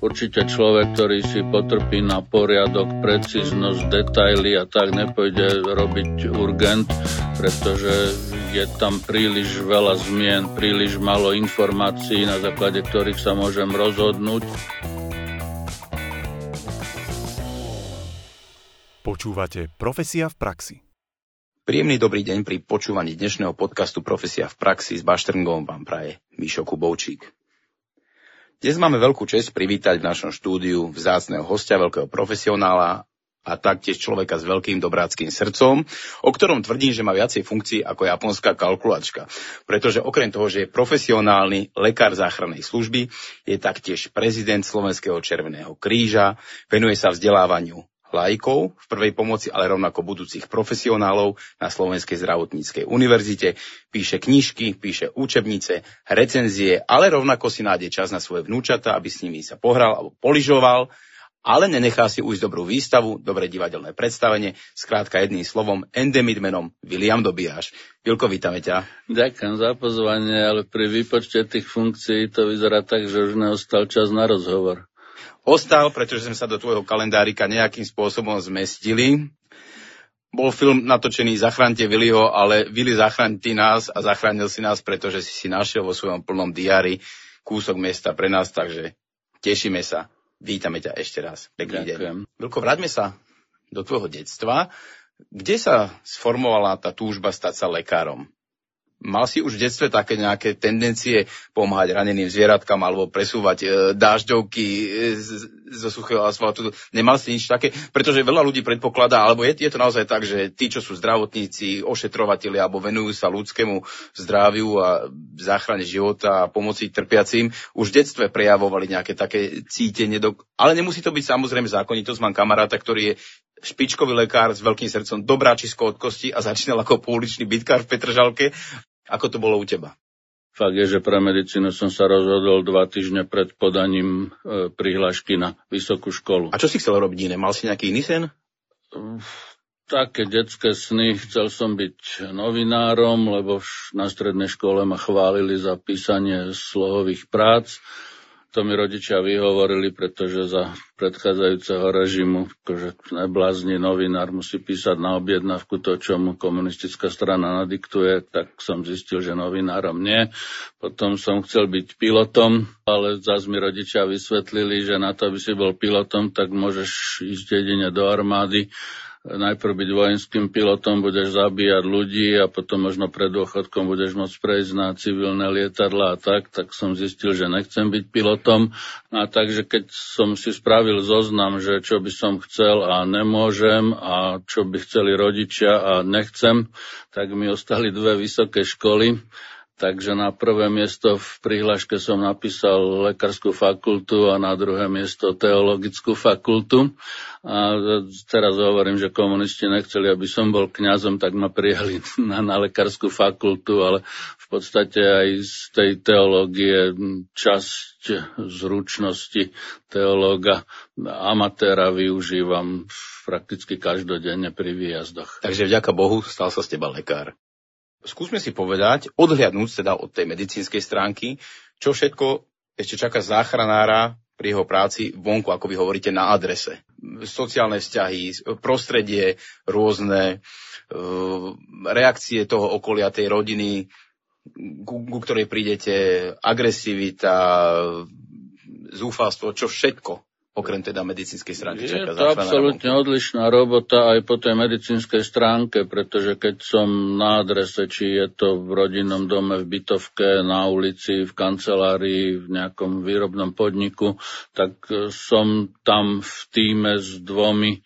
určite človek, ktorý si potrpí na poriadok, precíznosť, detaily a tak nepôjde robiť urgent, pretože je tam príliš veľa zmien, príliš malo informácií, na základe ktorých sa môžem rozhodnúť. Počúvate Profesia v praxi. Príjemný dobrý deň pri počúvaní dnešného podcastu Profesia v praxi s Baštrngom vám praje Mišo Kubovčík. Dnes máme veľkú čest privítať v našom štúdiu vzácného hostia, veľkého profesionála a taktiež človeka s veľkým dobráckým srdcom, o ktorom tvrdím, že má viacej funkcií ako japonská kalkulačka. Pretože okrem toho, že je profesionálny lekár záchrannej služby, je taktiež prezident Slovenského červeného kríža, venuje sa vzdelávaniu laikov v prvej pomoci, ale rovnako budúcich profesionálov na Slovenskej zdravotníckej univerzite. Píše knižky, píše učebnice, recenzie, ale rovnako si nájde čas na svoje vnúčata, aby s nimi sa pohral alebo poližoval, ale nenechá si ujsť dobrú výstavu, dobré divadelné predstavenie, skrátka jedným slovom endemit menom William Dobiaš. Vilko, vítame ťa. Ďakujem za pozvanie, ale pri výpočte tých funkcií to vyzerá tak, že už neostal čas na rozhovor ostal, pretože sme sa do tvojho kalendárika nejakým spôsobom zmestili. Bol film natočený Zachránte Viliho, ale Vili zachráň ty nás a zachránil si nás, pretože si si našiel vo svojom plnom diári kúsok miesta pre nás, takže tešíme sa. Vítame ťa ešte raz. Pekný Ďakujem. deň. Vilko, vráťme sa do tvojho detstva. Kde sa sformovala tá túžba stať sa lekárom? Mal si už v detstve také nejaké tendencie pomáhať raneným zvieratkám alebo presúvať e, dážďovky e, zo suchého asfaltu? Nemal si nič také? Pretože veľa ľudí predpokladá, alebo je, je to naozaj tak, že tí, čo sú zdravotníci, ošetrovateľi alebo venujú sa ľudskému zdraviu a záchrane života a pomoci trpiacim, už v detstve prejavovali nejaké také cítenie. Do... Ale nemusí to byť samozrejme zákonitosť. Mám kamaráta, ktorý je špičkový lekár s veľkým srdcom, dobráčisko od kosti a začínal ako pouličný bytkár v Petržalke. Ako to bolo u teba? Fakt je, že pre medicínu som sa rozhodol dva týždne pred podaním e, prihlášky na vysokú školu. A čo si chcel robiť iné? Mal si nejaký iný sen? Také detské sny. Chcel som byť novinárom, lebo na strednej škole ma chválili za písanie slohových prác to mi rodičia vyhovorili, pretože za predchádzajúceho režimu, akože neblázni novinár musí písať na objednávku to, čo mu komunistická strana nadiktuje, tak som zistil, že novinárom nie. Potom som chcel byť pilotom, ale zase mi rodičia vysvetlili, že na to, aby si bol pilotom, tak môžeš ísť jedine do armády najprv byť vojenským pilotom, budeš zabíjať ľudí a potom možno pred dôchodkom budeš môcť prejsť na civilné lietadla a tak, tak som zistil, že nechcem byť pilotom. A takže keď som si spravil zoznam, že čo by som chcel a nemôžem a čo by chceli rodičia a nechcem, tak mi ostali dve vysoké školy Takže na prvé miesto v prihláške som napísal lekárskú fakultu a na druhé miesto teologickú fakultu. A teraz hovorím, že komunisti nechceli, aby som bol kňazom, tak ma prijali na, na lekárskú fakultu, ale v podstate aj z tej teológie časť zručnosti teológa amatéra využívam prakticky každodenne pri výjazdoch. Takže vďaka Bohu stal sa z teba lekár skúsme si povedať, odhľadnúť teda od tej medicínskej stránky, čo všetko ešte čaká záchranára pri jeho práci vonku, ako vy hovoríte, na adrese. Sociálne vzťahy, prostredie rôzne, e, reakcie toho okolia, tej rodiny, ku ktorej prídete, agresivita, zúfalstvo, čo všetko okrem teda medicínskej stránky Je čaká to absolútne odlišná robota aj po tej medicínskej stránke, pretože keď som na adrese, či je to v rodinnom dome, v bytovke, na ulici, v kancelárii, v nejakom výrobnom podniku, tak som tam v týme s dvomi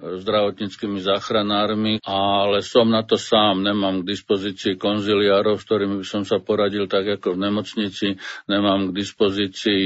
zdravotníckými záchranármi, ale som na to sám, nemám k dispozícii konziliárov, s ktorými by som sa poradil tak ako v nemocnici, nemám k dispozícii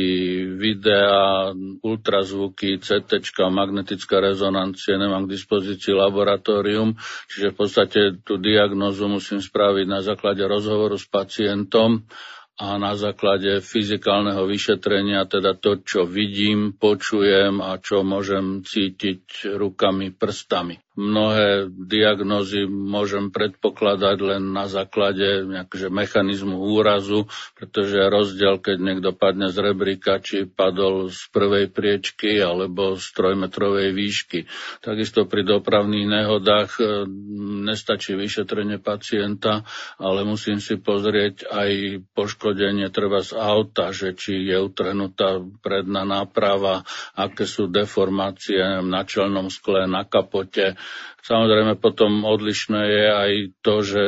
videa, ultrazvuky, CT, magnetická rezonancie, nemám k dispozícii laboratórium, čiže v podstate tú diagnozu musím spraviť na základe rozhovoru s pacientom a na základe fyzikálneho vyšetrenia, teda to, čo vidím, počujem a čo môžem cítiť rukami, prstami. Mnohé diagnózy môžem predpokladať len na základe nejakže mechanizmu úrazu, pretože rozdiel, keď niekto padne z rebríka, či padol z prvej priečky alebo z trojmetrovej výšky. Takisto pri dopravných nehodách e, nestačí vyšetrenie pacienta, ale musím si pozrieť aj poškodenie treba z auta, že či je utrhnutá predná náprava, aké sú deformácie na čelnom skle, na kapote, Samozrejme potom odlišné je aj to, že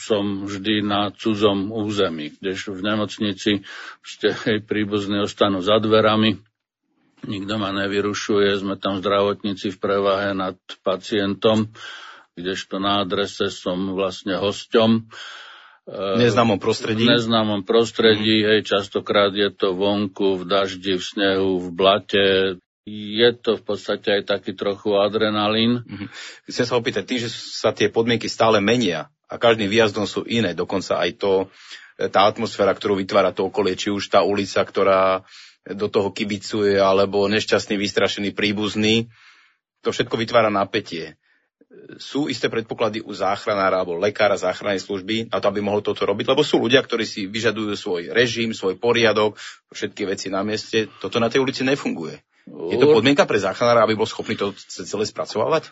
som vždy na cudzom území, kdež v nemocnici ste príbuzní ostanú za dverami, nikto ma nevyrušuje, sme tam zdravotníci v prevahe nad pacientom, kdežto na adrese som vlastne hosťom. Neznámom prostredí? V neznámom prostredí, mm. hej, častokrát je to vonku, v daždi, v snehu, v blate, je to v podstate aj taký trochu adrenalín. Mm-hmm. Chcem sa opýtať, tým, že sa tie podmienky stále menia a každým výjazdom sú iné, dokonca aj to, e, tá atmosféra, ktorú vytvára to okolie, či už tá ulica, ktorá do toho kibicuje, alebo nešťastný, vystrašený príbuzný, to všetko vytvára napätie. Sú isté predpoklady u záchranára alebo lekára záchrannej služby na to, aby mohol toto robiť, lebo sú ľudia, ktorí si vyžadujú svoj režim, svoj poriadok, všetky veci na mieste. Toto na tej ulici nefunguje. Je to podmienka pre záchranára, aby bol schopný to celé spracovávať?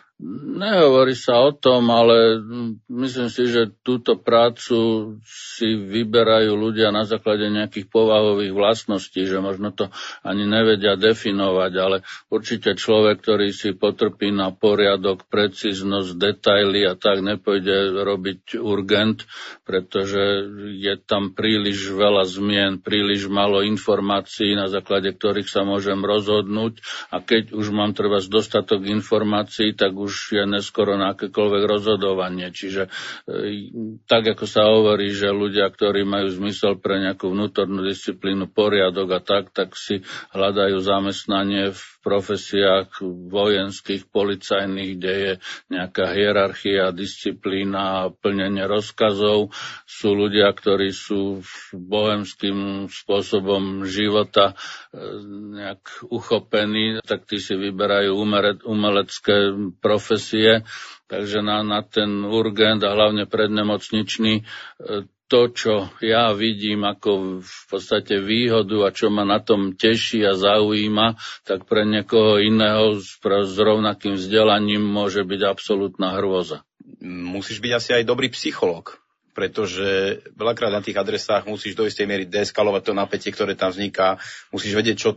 Nehovorí sa o tom, ale myslím si, že túto prácu si vyberajú ľudia na základe nejakých povahových vlastností, že možno to ani nevedia definovať, ale určite človek, ktorý si potrpí na poriadok, precíznosť, detaily a tak nepôjde robiť urgent, pretože je tam príliš veľa zmien, príliš malo informácií, na základe ktorých sa môžem rozhodnúť rozhodnúť a keď už mám treba dostatok informácií, tak už je neskoro na akékoľvek rozhodovanie. Čiže e, tak, ako sa hovorí, že ľudia, ktorí majú zmysel pre nejakú vnútornú disciplínu, poriadok a tak, tak si hľadajú zamestnanie v profesiách vojenských, policajných, kde je nejaká hierarchia, disciplína, plnenie rozkazov. Sú ľudia, ktorí sú bohemským spôsobom života e, nejak uchopení, tak tí si vyberajú umelecké profesie. Takže na, na ten urgent a hlavne prednemocničný e, to, čo ja vidím ako v podstate výhodu a čo ma na tom teší a zaujíma, tak pre niekoho iného s, rovnakým vzdelaním môže byť absolútna hrôza. Musíš byť asi aj dobrý psychológ, pretože veľakrát na tých adresách musíš do istej miery deskalovať to napätie, ktoré tam vzniká, musíš vedieť, čo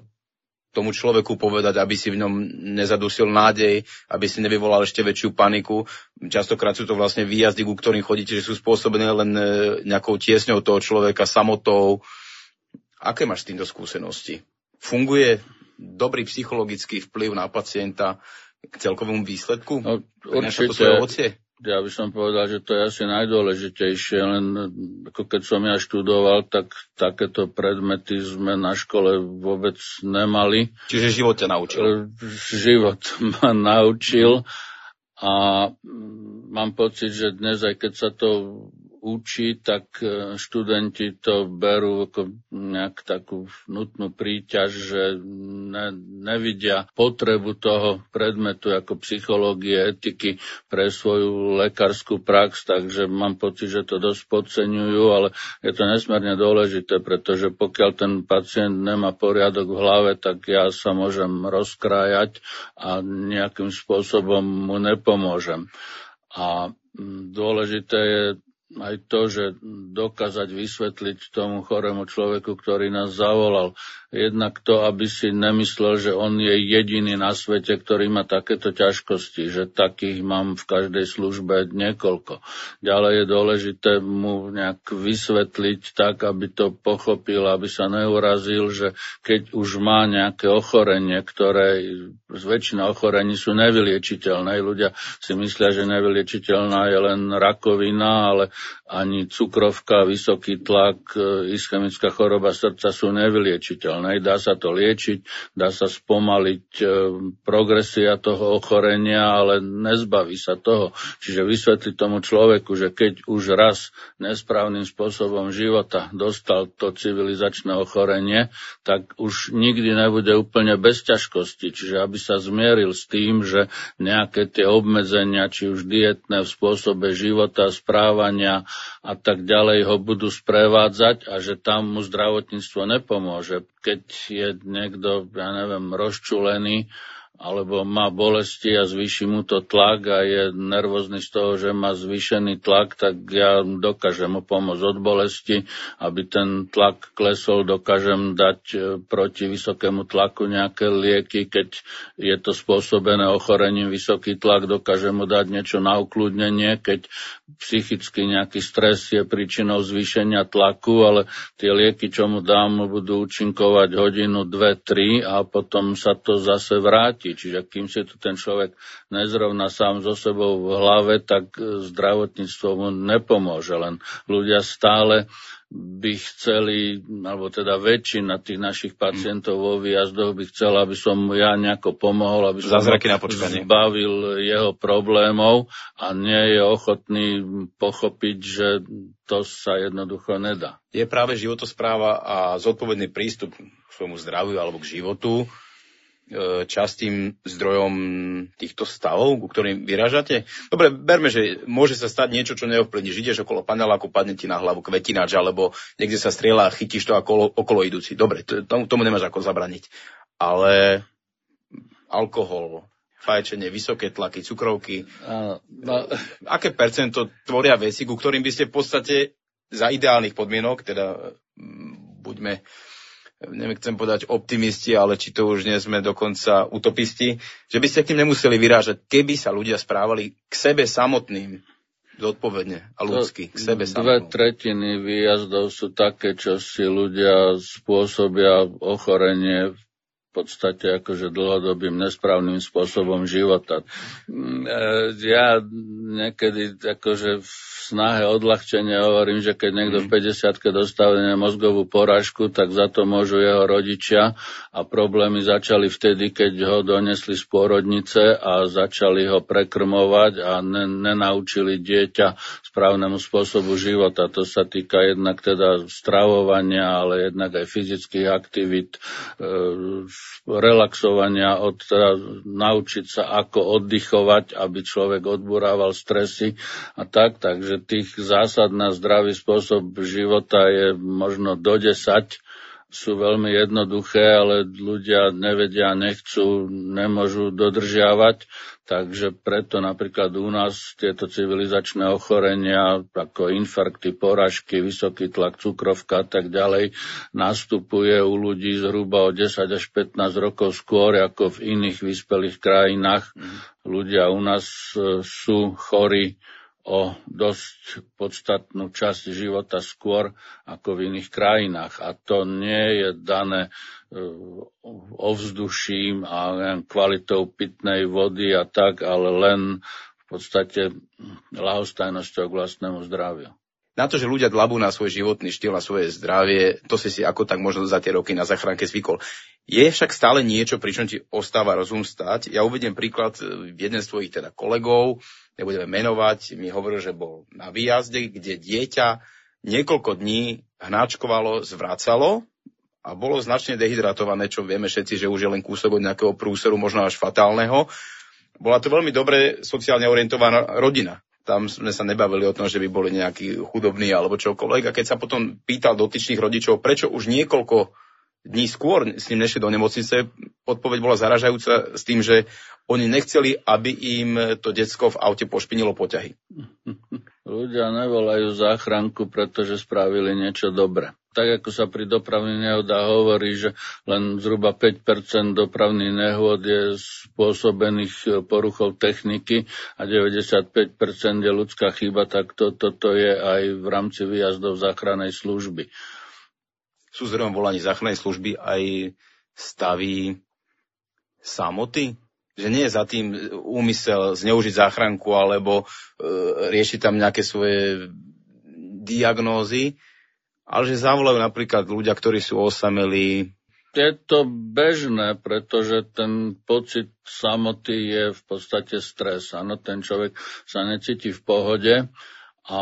tomu človeku povedať, aby si v ňom nezadusil nádej, aby si nevyvolal ešte väčšiu paniku. Častokrát sú to vlastne výjazdy, ku ktorým chodíte, že sú spôsobené len e, nejakou tiesňou toho človeka, samotou. Aké máš s týmto skúsenosti? Funguje dobrý psychologický vplyv na pacienta k celkovému výsledku? No, určite, ja by som povedal, že to je asi najdôležitejšie, len ako keď som ja študoval, tak takéto predmety sme na škole vôbec nemali. Čiže život ťa naučil? Život ma naučil a mám pocit, že dnes, aj keď sa to učí, tak e, študenti to berú ako nejak takú nutnú príťaž, že ne, nevidia potrebu toho predmetu ako psychológie, etiky pre svoju lekárskú prax, takže mám pocit, že to dosť podceňujú, ale je to nesmierne dôležité, pretože pokiaľ ten pacient nemá poriadok v hlave, tak ja sa môžem rozkrájať a nejakým spôsobom mu nepomôžem. A dôležité je aj to, že dokázať vysvetliť tomu chorému človeku, ktorý nás zavolal, Jednak to, aby si nemyslel, že on je jediný na svete, ktorý má takéto ťažkosti, že takých mám v každej službe niekoľko. Ďalej je dôležité mu nejak vysvetliť tak, aby to pochopil, aby sa neurazil, že keď už má nejaké ochorenie, ktoré väčšina ochorení sú nevyliečiteľné. Ľudia si myslia, že nevyliečiteľná je len rakovina, ale ani cukrovka, vysoký tlak, e, ischemická choroba srdca sú nevyliečiteľné. Dá sa to liečiť, dá sa spomaliť e, progresia toho ochorenia, ale nezbaví sa toho. Čiže vysvetliť tomu človeku, že keď už raz nesprávnym spôsobom života dostal to civilizačné ochorenie, tak už nikdy nebude úplne bez ťažkosti. Čiže aby sa zmieril s tým, že nejaké tie obmedzenia, či už dietné v spôsobe života, správania a tak ďalej ho budú sprevádzať a že tam mu zdravotníctvo nepomôže. Keď je niekto, ja neviem, rozčulený, alebo má bolesti a zvýši mu to tlak a je nervózny z toho, že má zvýšený tlak, tak ja dokážem mu pomôcť od bolesti, aby ten tlak klesol, dokážem dať e, proti vysokému tlaku nejaké lieky, keď je to spôsobené ochorením vysoký tlak, dokážem mu dať niečo na ukludnenie, keď psychicky nejaký stres je príčinou zvýšenia tlaku, ale tie lieky, čo mu dám, budú účinkovať hodinu, dve, tri a potom sa to zase vráti platí. Čiže kým si tu ten človek nezrovná sám so sebou v hlave, tak e, zdravotníctvo mu nepomôže. Len ľudia stále by chceli, alebo teda väčšina tých našich pacientov vo výjazdoch by chcela, aby som ja nejako pomohol, aby som na zbavil jeho problémov a nie je ochotný pochopiť, že to sa jednoducho nedá. Je práve životospráva a zodpovedný prístup k svojmu zdraviu alebo k životu častým zdrojom týchto stavov, ku ktorým vyražate? Dobre, berme, že môže sa stať niečo, čo neovplyvníš. Ideš okolo paneláku, padne ti na hlavu kvetináč, alebo niekde sa strieľa a chytíš to okolo, okolo idúci. Dobre, tomu, tomu nemáš ako zabraniť. Ale alkohol, fajčenie, vysoké tlaky, cukrovky. Uh, no. Aké percento tvoria veci, ku ktorým by ste v podstate za ideálnych podmienok, teda buďme neviem, chcem povedať optimisti, ale či to už nie sme dokonca utopisti, že by ste k tým nemuseli vyrážať, keby sa ľudia správali k sebe samotným zodpovedne a ľudsky, k sebe samotným. Dve tretiny výjazdov sú také, čo si ľudia spôsobia ochorenie v podstate akože dlhodobým nesprávnym spôsobom života. Mm, e, ja niekedy akože v snahe odľahčenia hovorím, že keď niekto v 50 mhm. dostane mozgovú porážku, tak za to môžu jeho rodičia a problémy začali vtedy, keď ho donesli z pôrodnice a začali ho prekrmovať a nenaučili dieťa správnemu spôsobu života. To sa týka jednak teda stravovania, ale jednak aj fyzických aktivít, e, relaxovania, od, teda naučiť sa, ako oddychovať, aby človek odburával stresy a tak. Takže tých zásad na zdravý spôsob života je možno do 10 sú veľmi jednoduché, ale ľudia nevedia, nechcú, nemôžu dodržiavať. Takže preto napríklad u nás tieto civilizačné ochorenia, ako infarkty, poražky, vysoký tlak, cukrovka a tak ďalej, nastupuje u ľudí zhruba o 10 až 15 rokov skôr ako v iných vyspelých krajinách. Mm. Ľudia u nás e, sú chorí o dosť podstatnú časť života skôr ako v iných krajinách. A to nie je dané e, ovzduším a kvalitou pitnej vody a tak, ale len v podstate lahostajnosťou k vlastnému zdraviu. Na to, že ľudia dlabú na svoj životný štýl a svoje zdravie, to si si ako tak možno za tie roky na zachránke zvykol. Je však stále niečo, pričom ti ostáva rozum stať. Ja uvediem príklad e, jeden z tvojich teda kolegov, nebudeme menovať, mi hovoril, že bol na výjazde, kde dieťa niekoľko dní hnáčkovalo, zvracalo a bolo značne dehydratované, čo vieme všetci, že už je len kúsok od nejakého prúseru, možno až fatálneho. Bola to veľmi dobre sociálne orientovaná rodina. Tam sme sa nebavili o tom, že by boli nejakí chudobní alebo čokoľvek. A keď sa potom pýtal dotyčných rodičov, prečo už niekoľko dní skôr s ním nešli do nemocnice, odpoveď bola zaražajúca s tým, že oni nechceli, aby im to decko v aute pošpinilo poťahy. Ľudia nevolajú záchranku, pretože spravili niečo dobre. Tak ako sa pri dopravných nehodách hovorí, že len zhruba 5% dopravných nehôd je spôsobených poruchou techniky a 95% je ľudská chyba, tak toto to, to je aj v rámci výjazdov záchrannej služby. Sú zdrojom volaní záchrannej služby aj stavy samoty? Že nie je za tým úmysel zneužiť záchranku alebo e, riešiť tam nejaké svoje diagnózy, ale že zavolajú napríklad ľudia, ktorí sú osamelí. Je to bežné, pretože ten pocit samoty je v podstate stres. Áno, ten človek sa necíti v pohode a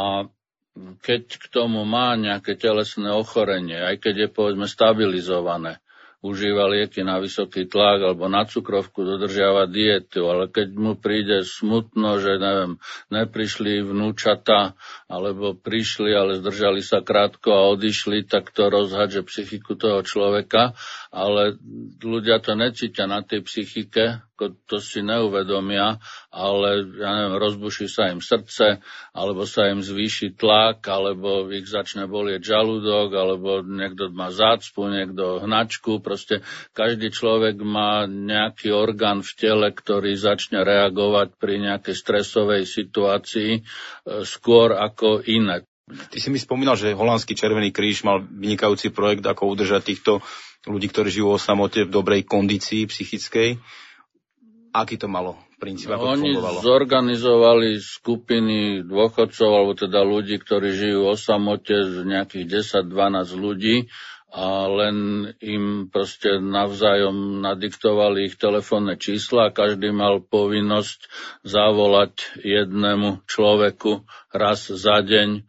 keď k tomu má nejaké telesné ochorenie, aj keď je povedzme stabilizované, užíva lieky na vysoký tlak alebo na cukrovku, dodržiava dietu, ale keď mu príde smutno, že neviem, neprišli vnúčata alebo prišli, ale zdržali sa krátko a odišli, tak to rozhadže psychiku toho človeka, ale ľudia to necítia na tej psychike, to si neuvedomia, ale ja neviem, rozbuší sa im srdce, alebo sa im zvýši tlak, alebo ich začne bolieť žalúdok, alebo niekto má zácpu, niekto hnačku, proste každý človek má nejaký orgán v tele, ktorý začne reagovať pri nejakej stresovej situácii e, skôr ako iné. Ty si mi spomínal, že holandský Červený kríž mal vynikajúci projekt, ako udržať týchto ľudí, ktorí žijú o samote v dobrej kondícii psychickej. Aký to malo princíp, ako Oni fungovalo? zorganizovali skupiny dôchodcov, alebo teda ľudí, ktorí žijú o samote z nejakých 10-12 ľudí a len im proste navzájom nadiktovali ich telefónne čísla a každý mal povinnosť zavolať jednému človeku raz za deň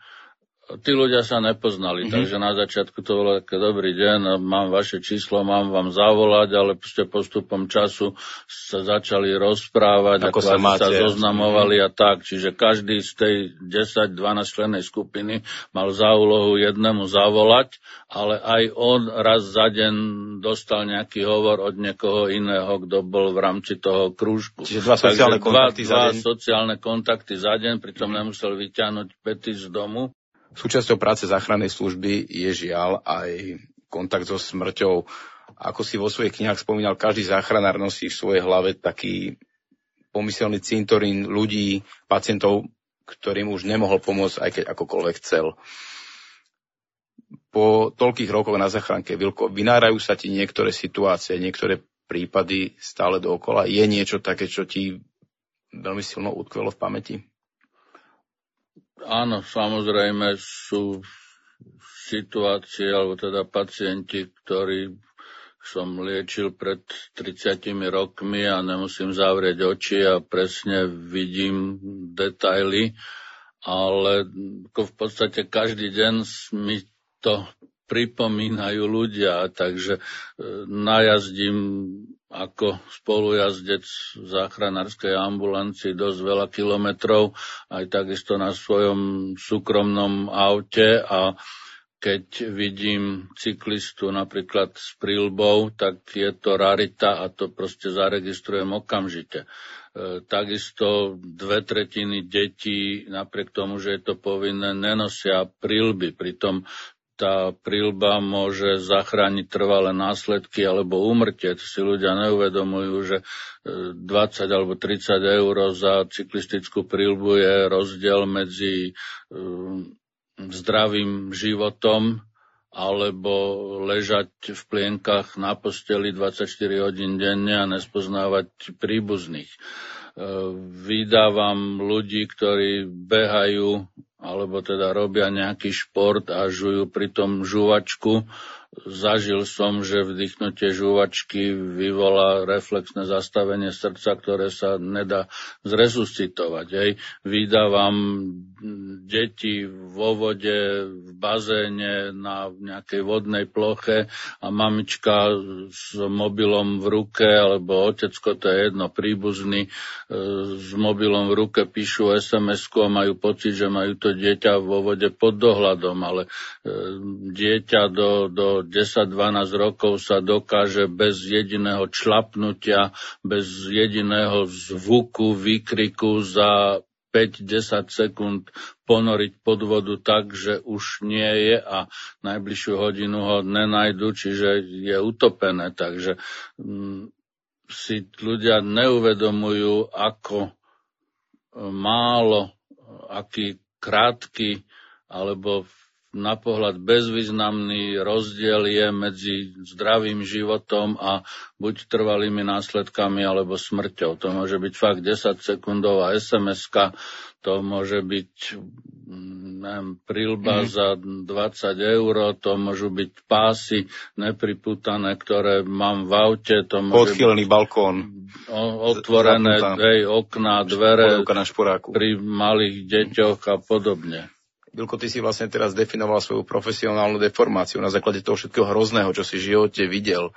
tí ľudia sa nepoznali, mm-hmm. takže na začiatku to bolo také dobrý deň, mám vaše číslo, mám vám zavolať, ale proste postupom času sa začali rozprávať, ako, sa, máte. sa zoznamovali mm-hmm. a tak, čiže každý z tej 10-12 člennej skupiny mal za úlohu jednému zavolať, ale aj on raz za deň dostal nejaký hovor od niekoho iného, kto bol v rámci toho krúžku. Čiže dva sociálne takže kontakty dva, za deň? Sociálne kontakty za deň, pritom nemusel vyťahnuť pety z domu Súčasťou práce záchrannej služby je žiaľ aj kontakt so smrťou. Ako si vo svojich knihách spomínal, každý záchranár nosí v svojej hlave taký pomyselný cintorín ľudí, pacientov, ktorým už nemohol pomôcť, aj keď akokoľvek chcel. Po toľkých rokoch na záchranke, Vilko, vynárajú sa ti niektoré situácie, niektoré prípady stále dookola. Je niečo také, čo ti veľmi silno utkvelo v pamäti? Áno, samozrejme sú situácie, alebo teda pacienti, ktorí som liečil pred 30 rokmi a nemusím zavrieť oči a presne vidím detaily, ale v podstate každý deň mi to pripomínajú ľudia, takže e, najazdím ako spolujazdec v záchranárskej ambulancii dosť veľa kilometrov, aj takisto na svojom súkromnom aute a keď vidím cyklistu napríklad s prílbou, tak je to rarita a to proste zaregistrujem okamžite. E, takisto dve tretiny detí, napriek tomu, že je to povinné, nenosia prílby. Pritom tá prílba môže zachrániť trvalé následky alebo úmrtie. To si ľudia neuvedomujú, že 20 e, alebo 30 eur za cyklistickú prílbu je rozdiel medzi e, zdravým životom alebo ležať v plienkach na posteli 24 hodín denne a nespoznávať príbuzných. E, vydávam ľudí, ktorí behajú alebo teda robia nejaký šport a žujú pritom žuvačku. Zažil som, že vdychnutie žuvačky vyvolá reflexné zastavenie srdca, ktoré sa nedá zresuscitovať. Hej. Vydávam deti vo vode, v bazéne, na nejakej vodnej ploche a mamička s mobilom v ruke, alebo otecko, to je jedno, príbuzný, e, s mobilom v ruke píšu SMS-ku a majú pocit, že majú to dieťa vo vode pod dohľadom, ale e, dieťa do, do 10-12 rokov sa dokáže bez jediného člapnutia, bez jediného zvuku, výkriku za 5-10 sekúnd ponoriť pod vodu tak, že už nie je a najbližšiu hodinu ho nenajdu, čiže je utopené. Takže mm, si ľudia neuvedomujú, ako málo, aký krátky alebo na pohľad bezvýznamný rozdiel je medzi zdravým životom a buď trvalými následkami alebo smrťou. To môže byť fakt 10 sekundová sms to môže byť neviem, prilba mm. za 20 eur, to môžu byť pásy nepriputané, ktoré mám v aute. To môže Odchýlený balkón. Otvorené hej, okná, dvere pri malých deťoch a podobne. Bilko, ty si vlastne teraz definoval svoju profesionálnu deformáciu na základe toho všetkého hrozného, čo si v živote videl.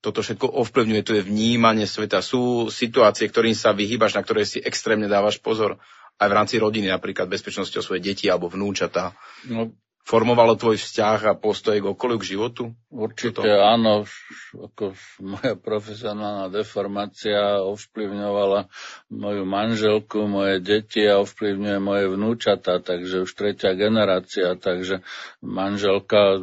Toto všetko ovplyvňuje je vnímanie sveta. Sú situácie, ktorým sa vyhýbaš, na ktoré si extrémne dávaš pozor. Aj v rámci rodiny, napríklad bezpečnosťou svoje deti alebo vnúčata. No, formovalo tvoj vzťah a postoj k okoliu, k životu? Určite to? áno. Ako moja profesionálna deformácia ovplyvňovala moju manželku, moje deti a ovplyvňuje moje vnúčata, takže už tretia generácia, takže manželka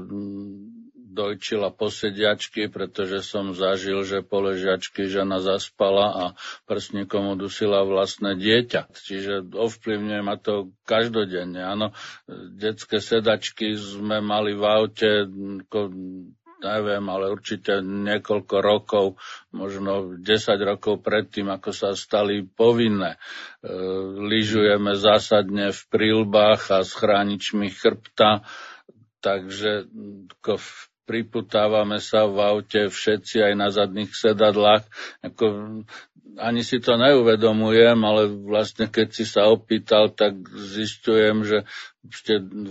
dojčila posediačky, pretože som zažil, že po ležiačky žena zaspala a prsníkom udusila vlastné dieťa. Čiže ovplyvňuje ma to každodenne. Áno, detské sedačky sme mali v aute, neviem, ale určite niekoľko rokov, možno 10 rokov predtým, ako sa stali povinné. E, lyžujeme zásadne v prílbách a s chráničmi chrbta, takže v priputávame sa v aute všetci aj na zadných sedadlách. Ako, ani si to neuvedomujem, ale vlastne keď si sa opýtal, tak zistujem, že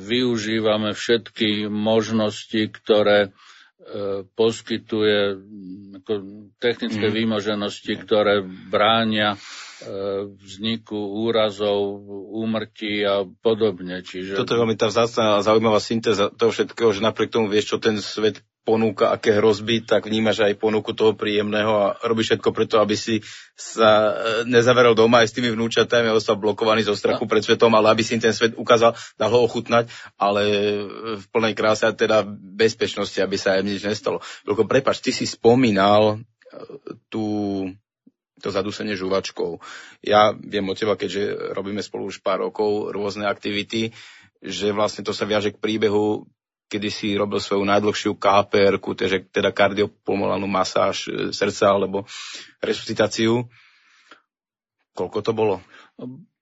využívame všetky možnosti, ktoré e, poskytuje technické mm. výmoženosti, ktoré bránia vzniku úrazov, úmrtí a podobne. Čiže... Toto je veľmi tá vzácná a zaujímavá syntéza toho všetkého, že napriek tomu vieš, čo ten svet ponúka, aké hrozby, tak vnímaš aj ponuku toho príjemného a robíš všetko preto, aby si sa e, nezaveral doma aj s tými vnúčatami a ostal blokovaný zo strachu no. pred svetom, ale aby si ten svet ukázal, dal ho ochutnať, ale v plnej kráse a teda bezpečnosti, aby sa aj nič nestalo. Veľko, prepač, ty si spomínal e, tú to zadusenie žuvačkou. Ja viem od teba, keďže robíme spolu už pár rokov rôzne aktivity, že vlastne to sa viaže k príbehu kedy si robil svoju najdlhšiu KPR, teda, teda kardiopulmonálnu masáž e, srdca alebo resuscitáciu. Koľko to bolo?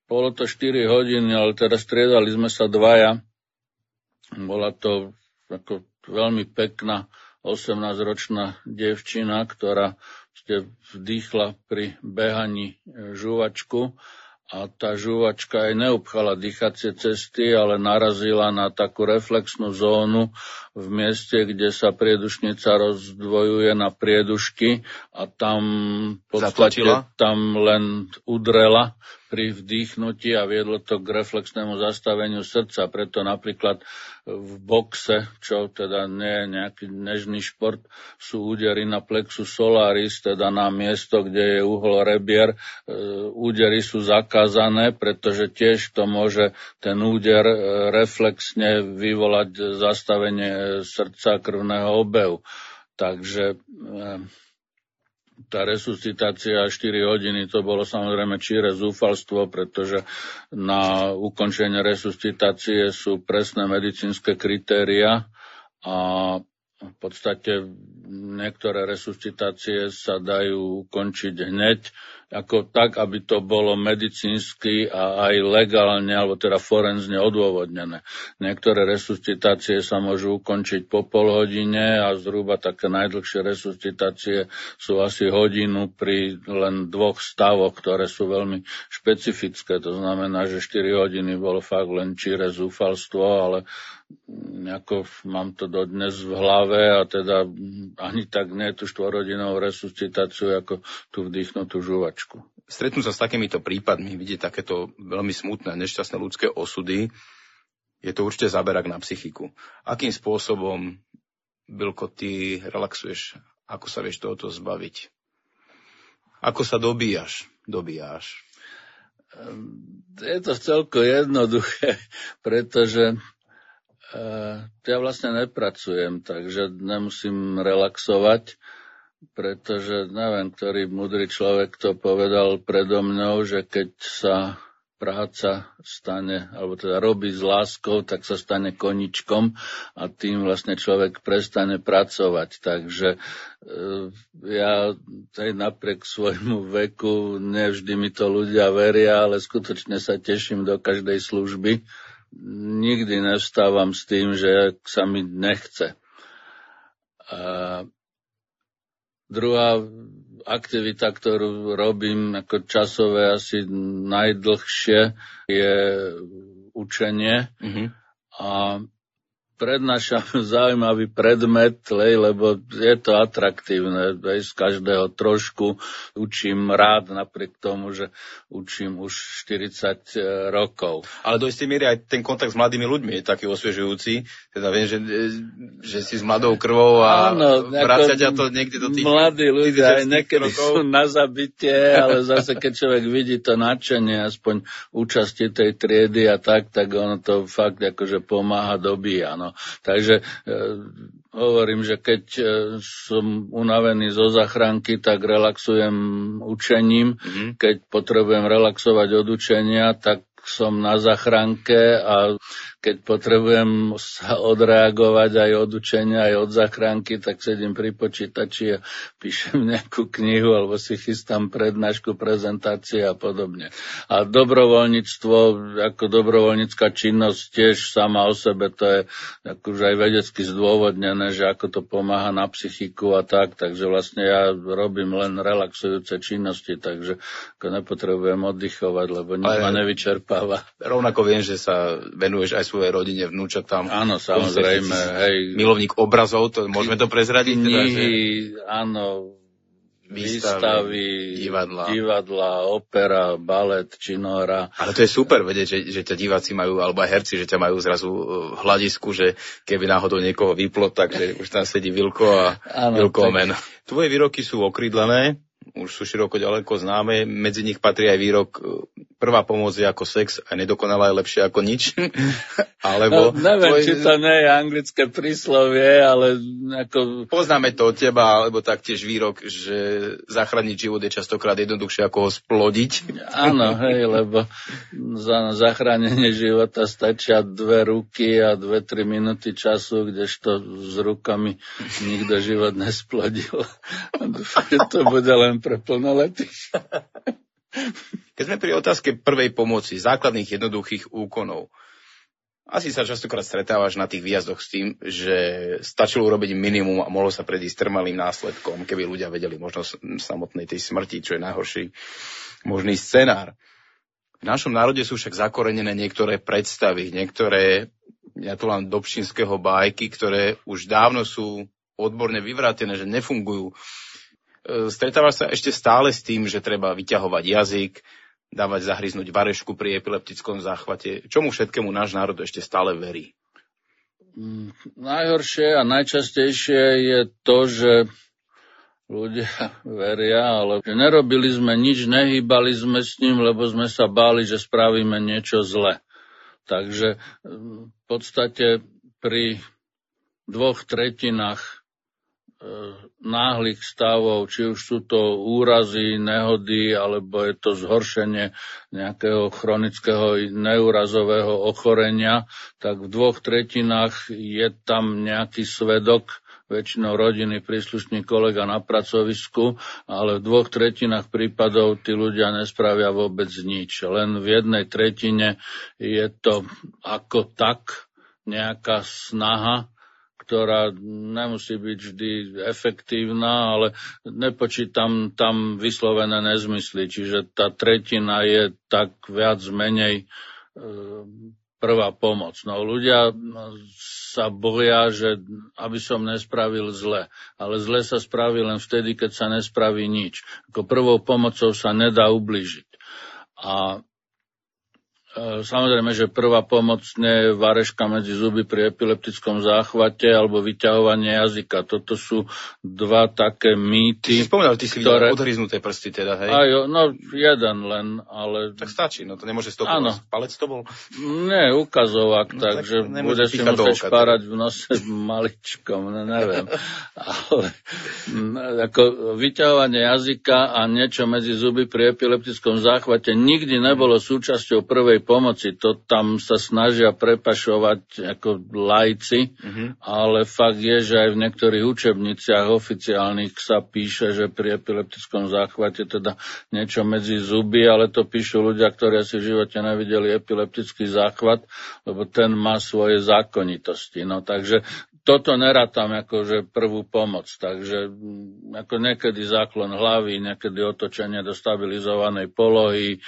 Bolo to 4 hodiny, ale teda striedali sme sa dvaja. Bola to ako veľmi pekná 18-ročná devčina, ktorá ste vdýchla pri behaní e, žuvačku a tá žuvačka aj neobchala dýchacie cesty, ale narazila na takú reflexnú zónu v mieste, kde sa priedušnica rozdvojuje na priedušky a tam podstate tam len udrela pri vdýchnutí a viedlo to k reflexnému zastaveniu srdca. Preto napríklad v boxe, čo teda nie je nejaký nežný šport, sú údery na plexus solaris, teda na miesto, kde je uhol rebier. E, údery sú zakázané, pretože tiež to môže ten úder e, reflexne vyvolať zastavenie srdca krvného obehu. Takže e, tá resuscitácia 4 hodiny, to bolo samozrejme číre zúfalstvo, pretože na ukončenie resuscitácie sú presné medicínske kritéria a v podstate niektoré resuscitácie sa dajú ukončiť hneď, ako tak, aby to bolo medicínsky a aj legálne, alebo teda forenzne odôvodnené. Niektoré resuscitácie sa môžu ukončiť po pol hodine a zhruba také najdlhšie resuscitácie sú asi hodinu pri len dvoch stavoch, ktoré sú veľmi špecifické. To znamená, že 4 hodiny bolo fakt len číre zúfalstvo, ale nejako mám to dodnes v hlave a teda ani tak nie tú štvorodinovú resuscitáciu ako tú vdýchnutú žuvačku. Stretnú sa s takýmito prípadmi, vidieť takéto veľmi smutné, nešťastné ľudské osudy, je to určite záberak na psychiku. Akým spôsobom, Bilko, ty relaxuješ? Ako sa vieš tohoto zbaviť? Ako sa dobíjaš? Dobíjaš? Je to celko jednoduché, pretože ja vlastne nepracujem, takže nemusím relaxovať, pretože neviem, ktorý mudrý človek to povedal predo mňou, že keď sa práca stane, alebo teda robí s láskou, tak sa stane koničkom a tým vlastne človek prestane pracovať. Takže e, ja aj napriek svojmu veku, nevždy mi to ľudia veria, ale skutočne sa teším do každej služby. Nikdy nevstávam s tým, že sa mi nechce. A druhá aktivita, ktorú robím ako časové asi najdlhšie, je učenie. Mm-hmm. A prednášam zaujímavý predmet, lej, lebo je to atraktívne. Lej, z každého trošku učím rád, napriek tomu, že učím už 40 e, rokov. Ale do istej miery aj ten kontakt s mladými ľuďmi je taký osviežujúci. Teda viem, že, e, že si s mladou krvou a Áno, ťa to niekde do tých... Mladí ľudia aj niekedy rokov. sú na zabitie, ale zase keď človek vidí to nadšenie, aspoň účasti tej triedy a tak, tak ono to fakt akože pomáha dobíja. No. Takže e, hovorím, že keď e, som unavený zo zachránky, tak relaxujem učením. Mm-hmm. Keď potrebujem relaxovať od učenia, tak som na zachránke a keď potrebujem sa odreagovať aj od učenia, aj od zachránky, tak sedím pri počítači a píšem nejakú knihu alebo si chystám prednášku, prezentácie a podobne. A dobrovoľníctvo, ako dobrovoľnícka činnosť tiež sama o sebe, to je akože aj vedecky zdôvodnené, že ako to pomáha na psychiku a tak, takže vlastne ja robím len relaxujúce činnosti, takže ako nepotrebujem oddychovať, lebo nič ma nevyčerpáva. Rovnako viem, že sa venuješ aj svojej rodine, vnúčatám. Áno, samozrejme. Hej. Milovník obrazov, to, môžeme to prezradiť? Knihy, teda, že... áno, výstavy, divadla. divadla, opera, balet, činohra. Ale to je super vedieť, že, že ťa diváci majú, alebo aj herci, že ťa majú zrazu v hľadisku, že keby náhodou niekoho vyplo, tak že už tam sedí Vilko a ano, Vilko tak... Tvoje výroky sú okrídlené, už sú široko ďaleko známe. Medzi nich patrí aj výrok e, prvá pomoc je ako sex a nedokonalá je lepšie ako nič. Alebo no, neviem, tvoj... či to nie je anglické príslovie, ale ako... Poznáme to od teba, alebo taktiež výrok, že zachrániť život je častokrát jednoduchšie ako ho splodiť. Áno, hej, lebo za zachránenie života stačia dve ruky a dve, tri minúty času, kdežto s rukami nikto život nesplodil. To bude len pre plnoletých. Keď sme pri otázke prvej pomoci, základných jednoduchých úkonov, asi sa častokrát stretávaš na tých výjazdoch s tým, že stačilo urobiť minimum a mohlo sa predísť trmalým následkom, keby ľudia vedeli možno samotnej tej smrti, čo je najhorší možný scenár. V našom národe sú však zakorenené niektoré predstavy, niektoré, ja tu len dobšinského bajky, ktoré už dávno sú odborne vyvrátené, že nefungujú. E, stretávaš sa ešte stále s tým, že treba vyťahovať jazyk, dávať zahryznúť varešku pri epileptickom záchvate. Čomu všetkému náš národ ešte stále verí? Mm, najhoršie a najčastejšie je to, že ľudia veria, ale že nerobili sme nič, nehýbali sme s ním, lebo sme sa báli, že spravíme niečo zle. Takže mm, v podstate pri dvoch tretinách náhlych stavov, či už sú to úrazy, nehody, alebo je to zhoršenie nejakého chronického neurazového ochorenia, tak v dvoch tretinách je tam nejaký svedok, väčšinou rodiny, príslušný kolega na pracovisku, ale v dvoch tretinách prípadov tí ľudia nespravia vôbec nič. Len v jednej tretine je to ako tak nejaká snaha ktorá nemusí byť vždy efektívna, ale nepočítam tam vyslovené nezmysly. Čiže tá tretina je tak viac menej e, prvá pomoc. No ľudia sa boja, že aby som nespravil zle. Ale zle sa spraví len vtedy, keď sa nespraví nič. Ako prvou pomocou sa nedá ubližiť. A samozrejme, že prvá pomoc nie je vareška medzi zuby pri epileptickom záchvate alebo vyťahovanie jazyka. Toto sú dva také mýty. Ty si spomínal, ty si ktoré... videl odhryznuté prsty teda, hej? Aj, no, jeden len, ale... Tak stačí, no to nemôže stopovať. Áno. Palec to bol? Nie, ukazovák, no, takže tak bude si musieť špárať v nose maličkom, no neviem. ale ako vyťahovanie jazyka a niečo medzi zuby pri epileptickom záchvate nikdy nebolo súčasťou prvej pomoci. To tam sa snažia prepašovať ako lajci, mm-hmm. ale fakt je, že aj v niektorých učebniciach oficiálnych sa píše, že pri epileptickom záchvate teda niečo medzi zuby, ale to píšu ľudia, ktorí asi v živote nevideli epileptický záchvat, lebo ten má svoje zákonitosti. No takže toto nerátam ako že prvú pomoc, takže mm, ako niekedy záklon hlavy, niekedy otočenie do stabilizovanej polohy, e,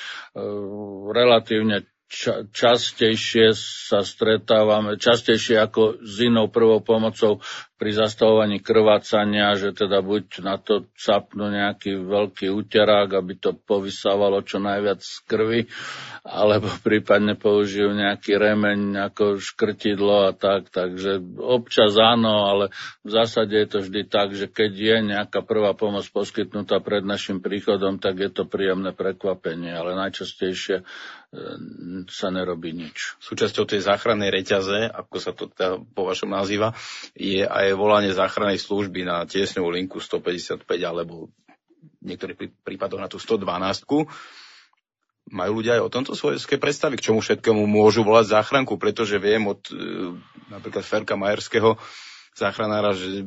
relatívne ča- častejšie sa stretávame, častejšie ako s inou prvou pomocou pri zastavovaní krvácania, že teda buď na to capnú nejaký veľký úterák, aby to povysávalo čo najviac z krvi, alebo prípadne použijú nejaký remeň ako škrtidlo a tak. Takže občas áno, ale v zásade je to vždy tak, že keď je nejaká prvá pomoc poskytnutá pred našim príchodom, tak je to príjemné prekvapenie, ale najčastejšie sa nerobí nič. Súčasťou tej záchrannej reťaze, ako sa to teda po vašom nazýva, je aj volanie záchrannej služby na tiesňovú linku 155 alebo v niektorých prípadoch na tú 112. Majú ľudia aj o tomto svoje predstavy, k čomu všetkému môžu volať záchranku, pretože viem od e, napríklad Ferka Majerského záchranára, že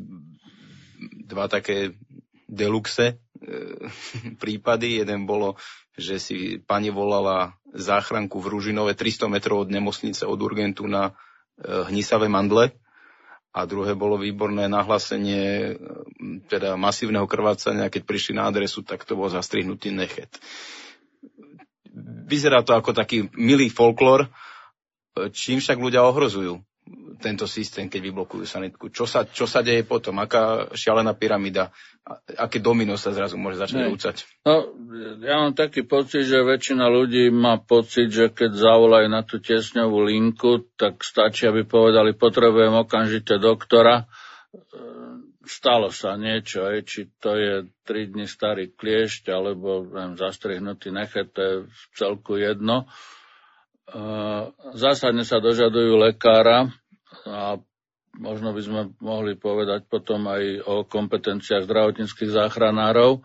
dva také deluxe e, prípady. Jeden bolo, že si pani volala záchranku v Ružinove 300 metrov od nemocnice od urgentu na e, hnisavé mandle a druhé bolo výborné nahlásenie teda masívneho krvácania, keď prišli na adresu, tak to bol zastrihnutý nechet. Vyzerá to ako taký milý folklór, čím však ľudia ohrozujú tento systém, keď vyblokujú sanitku. Čo sa, čo sa deje potom? Aká šialená pyramída? Aké domino sa zrazu môže začať rúcať? No, ja mám taký pocit, že väčšina ľudí má pocit, že keď zavolajú na tú tesňovú linku, tak stačí, aby povedali, potrebujem okamžite doktora. Stalo sa niečo, aj, či to je 3 dny starý kliešť, alebo neviem, zastrihnutý nechet, to je v celku jedno zásadne sa dožadujú lekára a možno by sme mohli povedať potom aj o kompetenciách zdravotníckých záchranárov,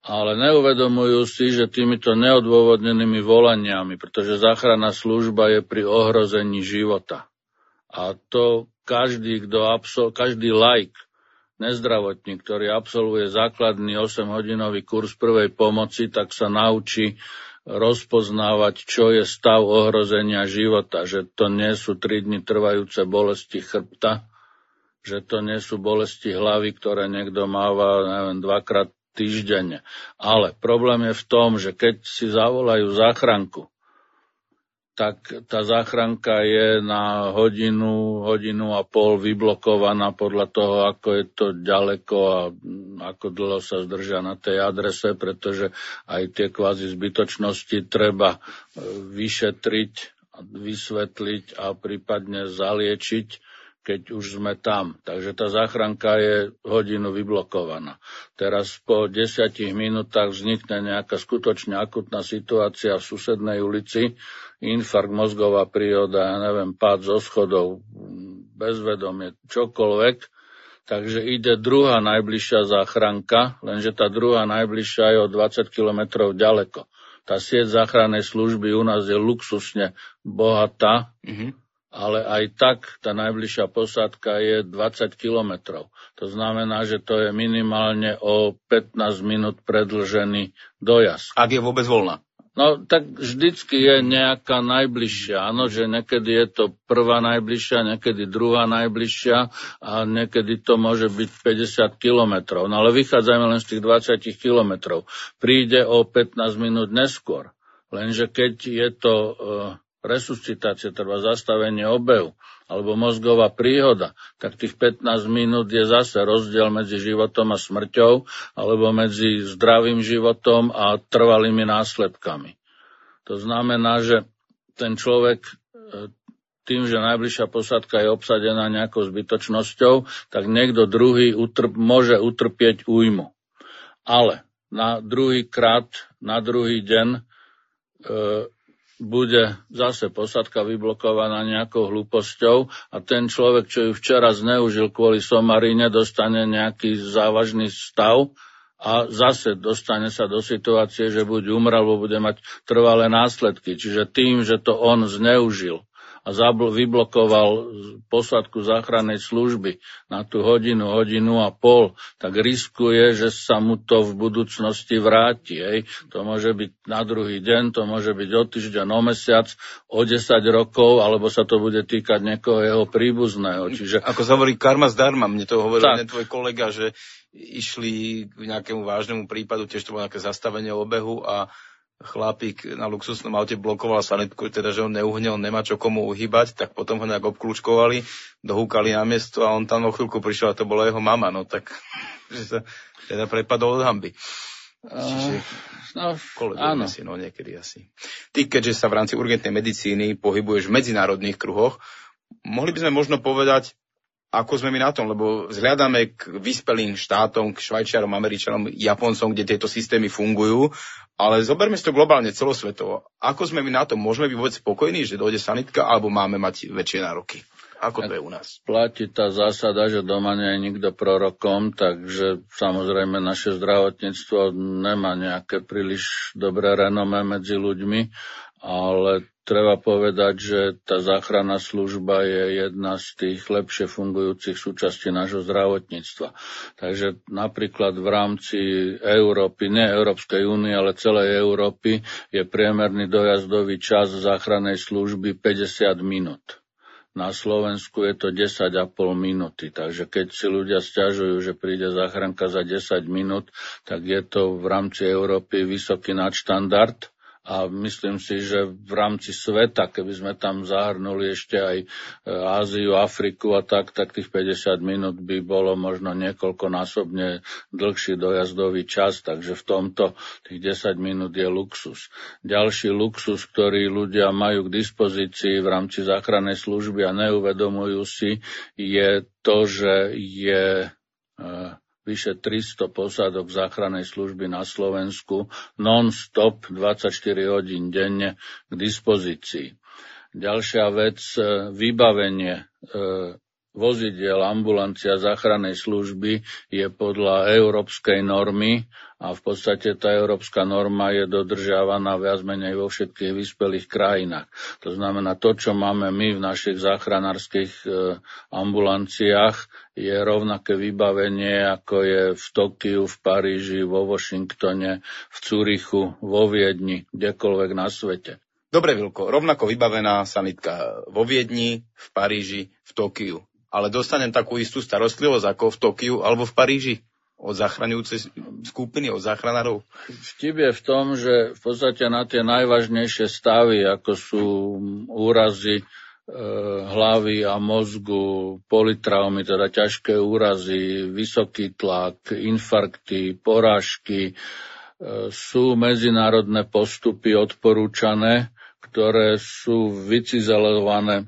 ale neuvedomujú si, že týmito neodôvodnenými volaniami, pretože záchranná služba je pri ohrození života. A to každý, kto absol, každý like, nezdravotník, ktorý absolvuje základný 8-hodinový kurz prvej pomoci, tak sa naučí rozpoznávať, čo je stav ohrozenia života, že to nie sú tri dni trvajúce bolesti chrbta, že to nie sú bolesti hlavy, ktoré niekto máva, neviem, dvakrát týždenne. Ale problém je v tom, že keď si zavolajú záchranku, tak tá záchranka je na hodinu, hodinu a pol vyblokovaná podľa toho, ako je to ďaleko a ako dlho sa zdržia na tej adrese, pretože aj tie kvázi zbytočnosti treba e, vyšetriť, vysvetliť a prípadne zaliečiť keď už sme tam. Takže tá záchranka je hodinu vyblokovaná. Teraz po desiatich minútach vznikne nejaká skutočne akutná situácia v susednej ulici, infarkt, mozgová príroda, ja neviem, pád zo schodov, bezvedomie, čokoľvek, takže ide druhá najbližšia záchranka, lenže tá druhá najbližšia je o 20 kilometrov ďaleko. Tá sieť záchrannej služby u nás je luxusne bohatá, mm-hmm ale aj tak tá najbližšia posádka je 20 kilometrov. To znamená, že to je minimálne o 15 minút predlžený dojazd. Ak je vôbec voľná. No, tak vždycky je nejaká najbližšia. Áno, že niekedy je to prvá najbližšia, niekedy druhá najbližšia a niekedy to môže byť 50 kilometrov. No ale vychádzajme len z tých 20 kilometrov. Príde o 15 minút neskôr. Lenže keď je to uh, resuscitácia, treba zastavenie obehu alebo mozgová príhoda, tak tých 15 minút je zase rozdiel medzi životom a smrťou alebo medzi zdravým životom a trvalými následkami. To znamená, že ten človek e, tým, že najbližšia posádka je obsadená nejakou zbytočnosťou, tak niekto druhý utrp, môže utrpieť újmu. Ale na druhý krát, na druhý deň e, bude zase posadka vyblokovaná nejakou hlúposťou a ten človek, čo ju včera zneužil kvôli somarine, dostane nejaký závažný stav a zase dostane sa do situácie, že buď umrel, alebo bude mať trvalé následky. Čiže tým, že to on zneužil a vyblokoval posádku záchrannej služby na tú hodinu, hodinu a pol, tak riskuje, že sa mu to v budúcnosti vráti. Hej. To môže byť na druhý deň, to môže byť o týždeň, o mesiac, o 10 rokov, alebo sa to bude týkať niekoho jeho príbuzného. Čiže... Ako sa hovorí karma zdarma, mne to hovoril tak. tvoj kolega, že išli k nejakému vážnemu prípadu, tiež to bolo nejaké zastavenie obehu a chlapík na luxusnom aute blokoval sanitku, teda že on neuhnel, nemá čo komu uhýbať, tak potom ho nejak obklúčkovali, dohúkali na miesto a on tam o chvíľku prišiel a to bola jeho mama, no tak že sa teda prepadol od hamby. Čiže no, áno. si, no niekedy asi. Ty, keďže sa v rámci urgentnej medicíny pohybuješ v medzinárodných kruhoch, mohli by sme možno povedať, ako sme my na tom, lebo vzhľadáme k vyspelým štátom, k Švajčiarom, Američanom, Japoncom, kde tieto systémy fungujú, ale zoberme si to globálne celosvetovo. Ako sme my na tom? Môžeme byť vôbec spokojní, že dojde sanitka, alebo máme mať väčšie nároky? Ako to je u nás? Platí tá zásada, že doma nie je nikto prorokom, takže samozrejme naše zdravotníctvo nemá nejaké príliš dobré renome medzi ľuďmi, ale treba povedať, že tá záchranná služba je jedna z tých lepšie fungujúcich súčastí nášho zdravotníctva. Takže napríklad v rámci Európy, nie Európskej únie, ale celej Európy je priemerný dojazdový čas záchrannej služby 50 minút. Na Slovensku je to 10,5 minúty, takže keď si ľudia stiažujú, že príde záchranka za 10 minút, tak je to v rámci Európy vysoký nadštandard a myslím si, že v rámci sveta, keby sme tam zahrnuli ešte aj e, Áziu, Afriku a tak, tak tých 50 minút by bolo možno niekoľkonásobne dlhší dojazdový čas, takže v tomto tých 10 minút je luxus. Ďalší luxus, ktorý ľudia majú k dispozícii v rámci záchrannej služby a neuvedomujú si, je to, že je e, vyše 300 posádok záchrannej služby na Slovensku non-stop 24 hodín denne k dispozícii. Ďalšia vec, e, vybavenie e, vozidiel, ambulancia záchrannej služby je podľa európskej normy a v podstate tá európska norma je dodržiavaná viac menej vo všetkých vyspelých krajinách. To znamená, to, čo máme my v našich záchranárskych e, ambulanciách, je rovnaké vybavenie, ako je v Tokiu, v Paríži, vo Washingtone, v Cúrichu, vo Viedni, kdekoľvek na svete. Dobre, Vilko, rovnako vybavená sanitka vo Viedni, v Paríži, v Tokiu. Ale dostanem takú istú starostlivosť ako v Tokiu alebo v Paríži? od zachraňujúcej skupiny, od záchranárov? Vtip je v tom, že v podstate na tie najvážnejšie stavy, ako sú úrazy e, hlavy a mozgu, politraumy, teda ťažké úrazy, vysoký tlak, infarkty, porážky, e, sú medzinárodné postupy odporúčané, ktoré sú vycizelované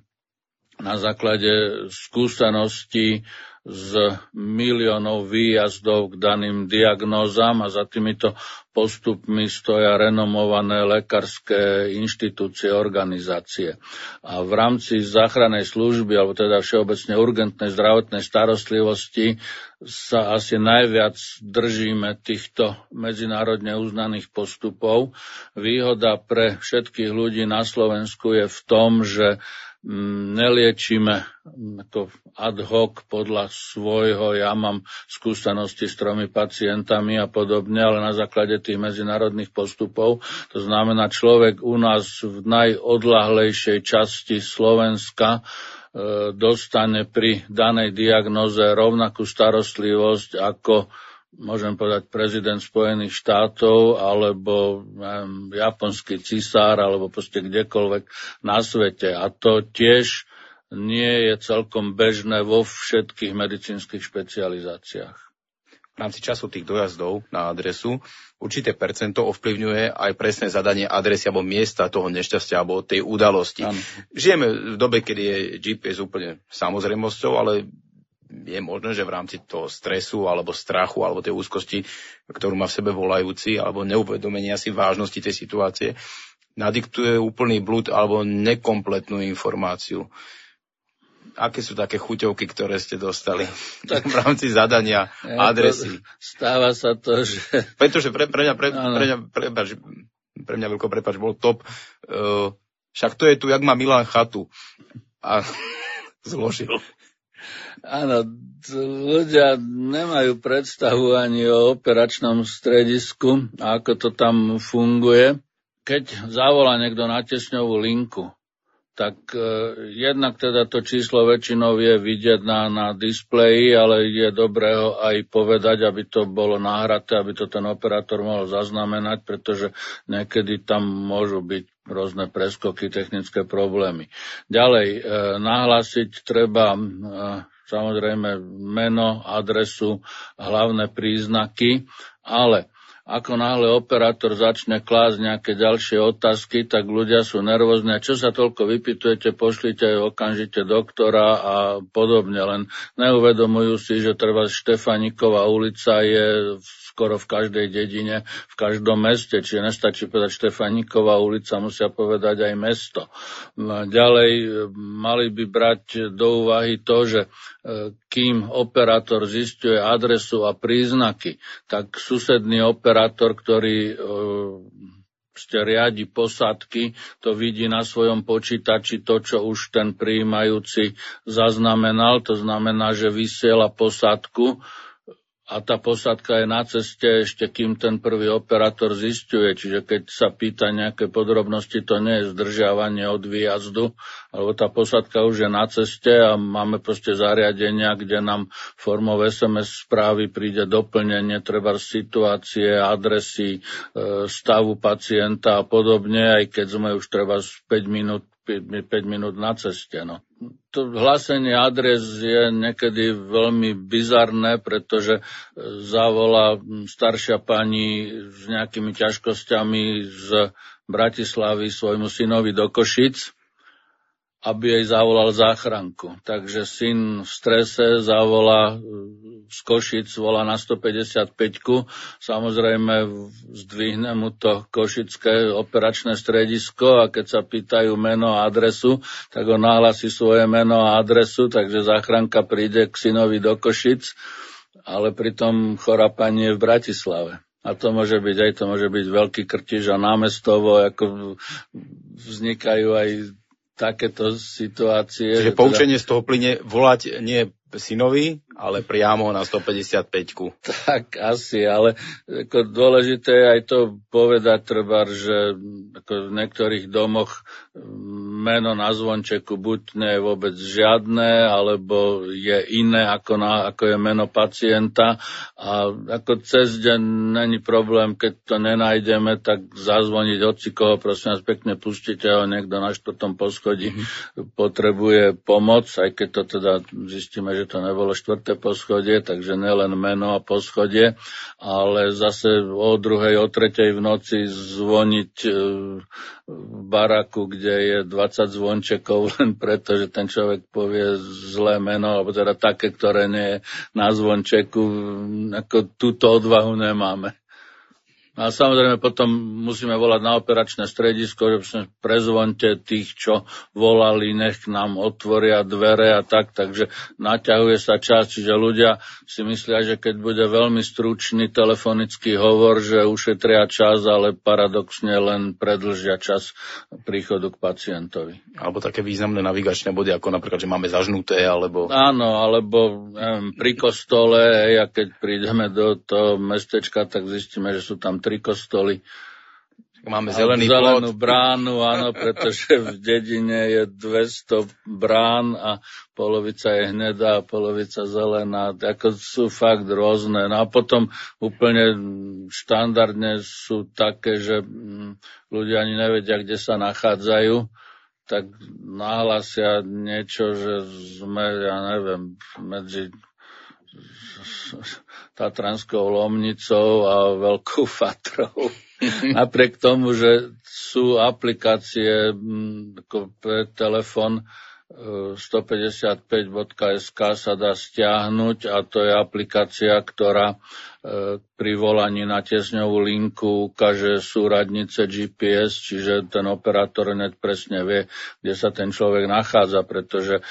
na základe skúseností z miliónov výjazdov k daným diagnózam a za týmito postupmi stoja renomované lekárske inštitúcie, organizácie. A v rámci záchrannej služby, alebo teda všeobecne urgentnej zdravotnej starostlivosti sa asi najviac držíme týchto medzinárodne uznaných postupov. Výhoda pre všetkých ľudí na Slovensku je v tom, že Mm, neliečíme ako ad hoc podľa svojho, ja mám skúsenosti s tromi pacientami a podobne, ale na základe tých medzinárodných postupov. To znamená, človek u nás v najodlahlejšej časti Slovenska e, dostane pri danej diagnoze rovnakú starostlivosť ako môžem povedať prezident Spojených štátov alebo neviem, japonský cisár alebo proste kdekoľvek na svete. A to tiež nie je celkom bežné vo všetkých medicínskych špecializáciách. v rámci času tých dojazdov na adresu určité percento ovplyvňuje aj presné zadanie adresy alebo miesta toho nešťastia alebo tej udalosti. Ano. Žijeme v dobe, kedy je GPS úplne samozrejmosťou, ale je možné, že v rámci toho stresu alebo strachu alebo tej úzkosti, ktorú má v sebe volajúci alebo neuvedomenia si vážnosti tej situácie, nadiktuje úplný blúd alebo nekompletnú informáciu aké sú také chuťovky, ktoré ste dostali tak, v rámci zadania adresy? Stáva sa to, že... Pretože pre, pre mňa, pre, pre mňa, pre, pre mňa veľko prepač, bol top. Uh, však to je tu, jak má Milan chatu. A zložil. Áno, ľudia nemajú predstavu ani o operačnom stredisku, ako to tam funguje. Keď zavolá niekto na tesňovú linku, tak e, jednak teda to číslo väčšinou je vidieť na, na displeji, ale je dobré ho aj povedať, aby to bolo nahraté, aby to ten operátor mohol zaznamenať, pretože niekedy tam môžu byť rôzne preskoky, technické problémy. Ďalej, e, nahlásiť treba e, samozrejme meno, adresu, hlavné príznaky, ale ako náhle operátor začne klásť nejaké ďalšie otázky, tak ľudia sú nervózni. Čo sa toľko vypitujete, pošlite okamžite doktora a podobne. Len neuvedomujú si, že treba Štefaniková ulica je skoro v každej dedine, v každom meste, čiže nestačí povedať Štefaniková ulica, musia povedať aj mesto. Ďalej e, mali by brať do úvahy to, že e, kým operátor zistuje adresu a príznaky, tak susedný operátor, ktorý e, ste riadi posádky, to vidí na svojom počítači to, čo už ten prijímajúci zaznamenal, to znamená, že vysiela posádku a tá posádka je na ceste ešte kým ten prvý operátor zistuje. Čiže keď sa pýta nejaké podrobnosti, to nie je zdržiavanie od výjazdu, alebo tá posádka už je na ceste a máme proste zariadenia, kde nám formou SMS správy príde doplnenie treba situácie, adresy, e, stavu pacienta a podobne, aj keď sme už treba 5 minút 5, 5 minút na ceste. No. To hlásenie adres je niekedy veľmi bizarné, pretože e, zavolá staršia pani s nejakými ťažkosťami z Bratislavy svojmu synovi do Košic aby jej zavolal záchranku. Takže syn v strese zavolá z Košic, volá na 155 Samozrejme zdvihne mu to košické operačné stredisko a keď sa pýtajú meno a adresu, tak on nahlasí svoje meno a adresu, takže záchranka príde k synovi do Košic, ale pritom chorá pani je v Bratislave. A to môže byť aj to môže byť veľký krtiž a námestovo, ako vznikajú aj takéto situácie. Čiže poučenie teda... z toho plyne volať nie synovi, ale priamo na 155. Tak asi, ale ako dôležité je aj to povedať treba, že ako v niektorých domoch meno na zvončeku buď nie je vôbec žiadne, alebo je iné ako, na, ako je meno pacienta a ako cez deň není problém, keď to nenájdeme, tak zazvoniť hoci koho, prosím vás pekne pustite ho, niekto na štvrtom poschodí mm-hmm. potrebuje pomoc, aj keď to teda zistíme, že to nebolo štvrté poschodie, takže nelen meno a poschodie, ale zase o druhej, o tretej v noci zvoniť e, v baraku, kde je 20 zvončekov len preto, že ten človek povie zlé meno, alebo teda také, ktoré nie je na zvončeku, ako túto odvahu nemáme. A samozrejme potom musíme volať na operačné stredisko, že prezvonte tých, čo volali, nech nám otvoria dvere a tak, takže naťahuje sa čas, čiže ľudia si myslia, že keď bude veľmi stručný telefonický hovor, že ušetria čas, ale paradoxne len predlžia čas príchodu k pacientovi. Alebo také významné navigačné body, ako napríklad, že máme zažnuté, alebo... Áno, alebo neviem, pri kostole, a keď prídeme do toho mestečka, tak zistíme, že sú tam tri kostoly. Máme zelený zelenú plot. bránu, áno, pretože v dedine je 200 brán a polovica je hnedá a polovica zelená. Ako sú fakt rôzne. No a potom úplne štandardne sú také, že mm, ľudia ani nevedia, kde sa nachádzajú tak nahlasia niečo, že sme, ja neviem, medzi Tatranskou Lomnicou a Veľkou Fatrou. Napriek tomu, že sú aplikácie ako pre telefon 155.sk sa dá stiahnuť a to je aplikácia, ktorá e, pri volaní na tiesňovú linku ukáže súradnice GPS, čiže ten operátor hneď presne vie, kde sa ten človek nachádza, pretože e,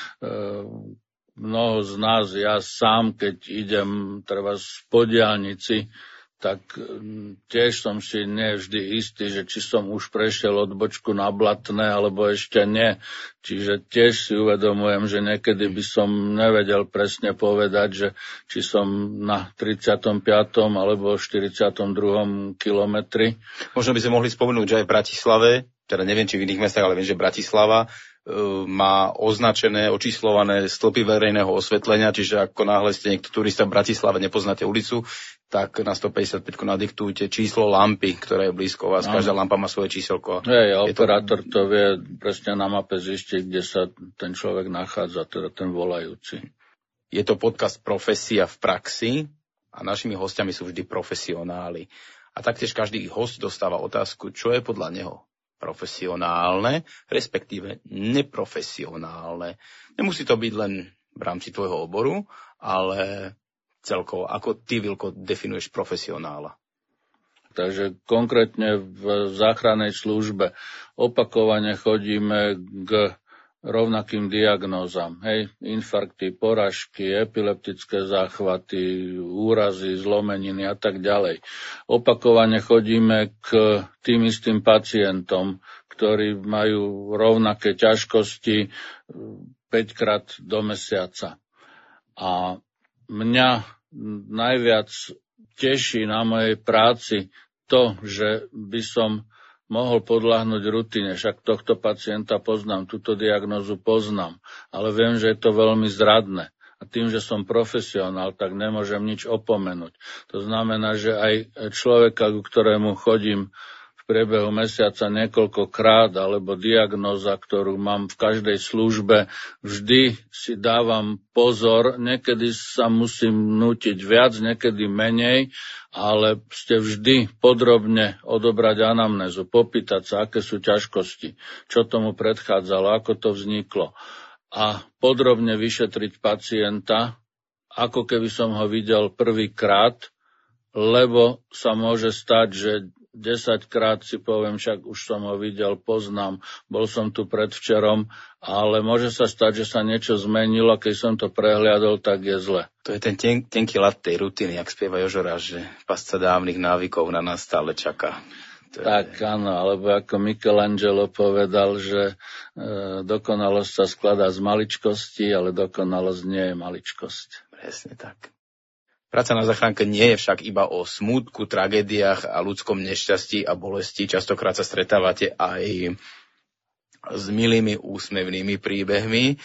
mnoho z nás, ja sám, keď idem treba z podialnici, tak mm, tiež som si nevždy istý, že či som už prešiel odbočku na Blatné, alebo ešte nie. Čiže tiež si uvedomujem, že niekedy by som nevedel presne povedať, že či som na 35. alebo 42. kilometri. Možno by sme mohli spomenúť, že aj v Bratislave, teda neviem, či v iných mestách, ale viem, že Bratislava má označené, očíslované stĺpy verejného osvetlenia, čiže ako náhle ste niekto turista v Bratislave, nepoznáte ulicu, tak na 155 nadiktujte číslo lampy, ktoré je blízko vás. Každá lampa má svoje číselko. Hej, operátor to... to vie presne na mape zistiť, kde sa ten človek nachádza, teda ten volajúci. Je to podcast Profesia v praxi a našimi hostiami sú vždy profesionáli. A taktiež každý host dostáva otázku, čo je podľa neho profesionálne, respektíve neprofesionálne. Nemusí to byť len v rámci tvojho oboru, ale celkovo, ako ty, Vilko, definuješ profesionála? Takže konkrétne v záchrannej službe opakovane chodíme k rovnakým diagnózam. Hej, infarkty, poražky, epileptické záchvaty, úrazy, zlomeniny a tak ďalej. Opakovane chodíme k tým istým pacientom, ktorí majú rovnaké ťažkosti 5 krát do mesiaca. A mňa najviac teší na mojej práci to, že by som mohol podľahnúť rutine, však tohto pacienta poznám, túto diagnozu poznám, ale viem, že je to veľmi zradné. A tým, že som profesionál, tak nemôžem nič opomenúť. To znamená, že aj človeka, ku ktorému chodím priebehu mesiaca niekoľkokrát, alebo diagnóza, ktorú mám v každej službe, vždy si dávam pozor, niekedy sa musím nútiť viac, niekedy menej, ale ste vždy podrobne odobrať anamnézu, popýtať sa, aké sú ťažkosti, čo tomu predchádzalo, ako to vzniklo. A podrobne vyšetriť pacienta, ako keby som ho videl prvýkrát, lebo sa môže stať, že 10 krát si poviem, však už som ho videl, poznám, bol som tu predvčerom, ale môže sa stať, že sa niečo zmenilo, keď som to prehliadol, tak je zle. To je ten ten tenký lat tej rutiny, jak spieva Jožora, že pasca dávnych návykov na nás stále čaká. To tak, je... áno, alebo ako Michelangelo povedal, že e, dokonalosť sa skladá z maličkosti, ale dokonalosť nie je maličkosť. Presne tak. Práca na zachránke nie je však iba o smútku, tragédiách a ľudskom nešťastí a bolesti. Častokrát sa stretávate aj s milými úsmevnými príbehmi.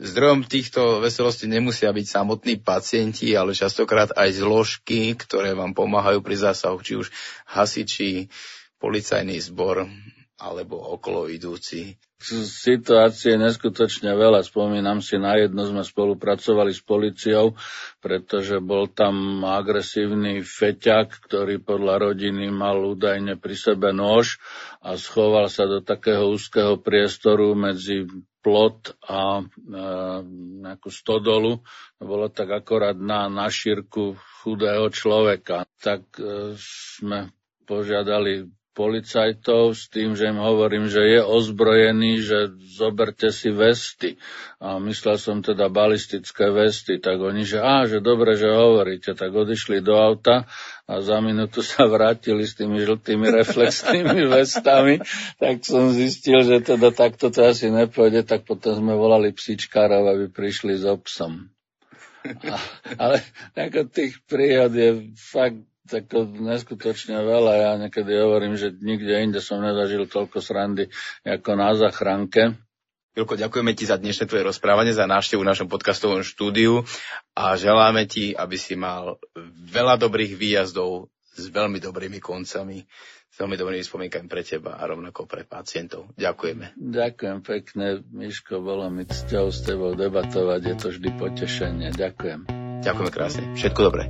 Zdrojom týchto veselostí nemusia byť samotní pacienti, ale častokrát aj zložky, ktoré vám pomáhajú pri zásahu, či už hasiči, policajný zbor alebo okolo idúci situácie neskutočne veľa. Spomínam si, na jedno sme spolupracovali s policiou, pretože bol tam agresívny feťak, ktorý podľa rodiny mal údajne pri sebe nôž a schoval sa do takého úzkeho priestoru medzi plot a e, nejakú stodolu. Bolo tak akorát na, na šírku chudého človeka. Tak e, sme požiadali policajtov s tým, že im hovorím, že je ozbrojený, že zoberte si vesty. A myslel som teda balistické vesty, tak oni, že á, že dobre, že hovoríte, tak odišli do auta a za minútu sa vrátili s tými žltými reflexnými vestami, tak som zistil, že teda takto to asi nepôjde, tak potom sme volali psičkárov, aby prišli s obsom. A, ale ako tých príhod je fakt tak to neskutočne veľa. Ja niekedy hovorím, že nikde inde som nezažil toľko srandy ako na zachránke. Vilko, ďakujeme ti za dnešné tvoje rozprávanie, za návštevu v našom podcastovom štúdiu a želáme ti, aby si mal veľa dobrých výjazdov s veľmi dobrými koncami, s veľmi dobrými spomienkami pre teba a rovnako pre pacientov. Ďakujeme. Ďakujem pekne, Miško, bolo mi cťou s tebou debatovať, je to vždy potešenie. Ďakujem. Ďakujeme krásne. Všetko dobré.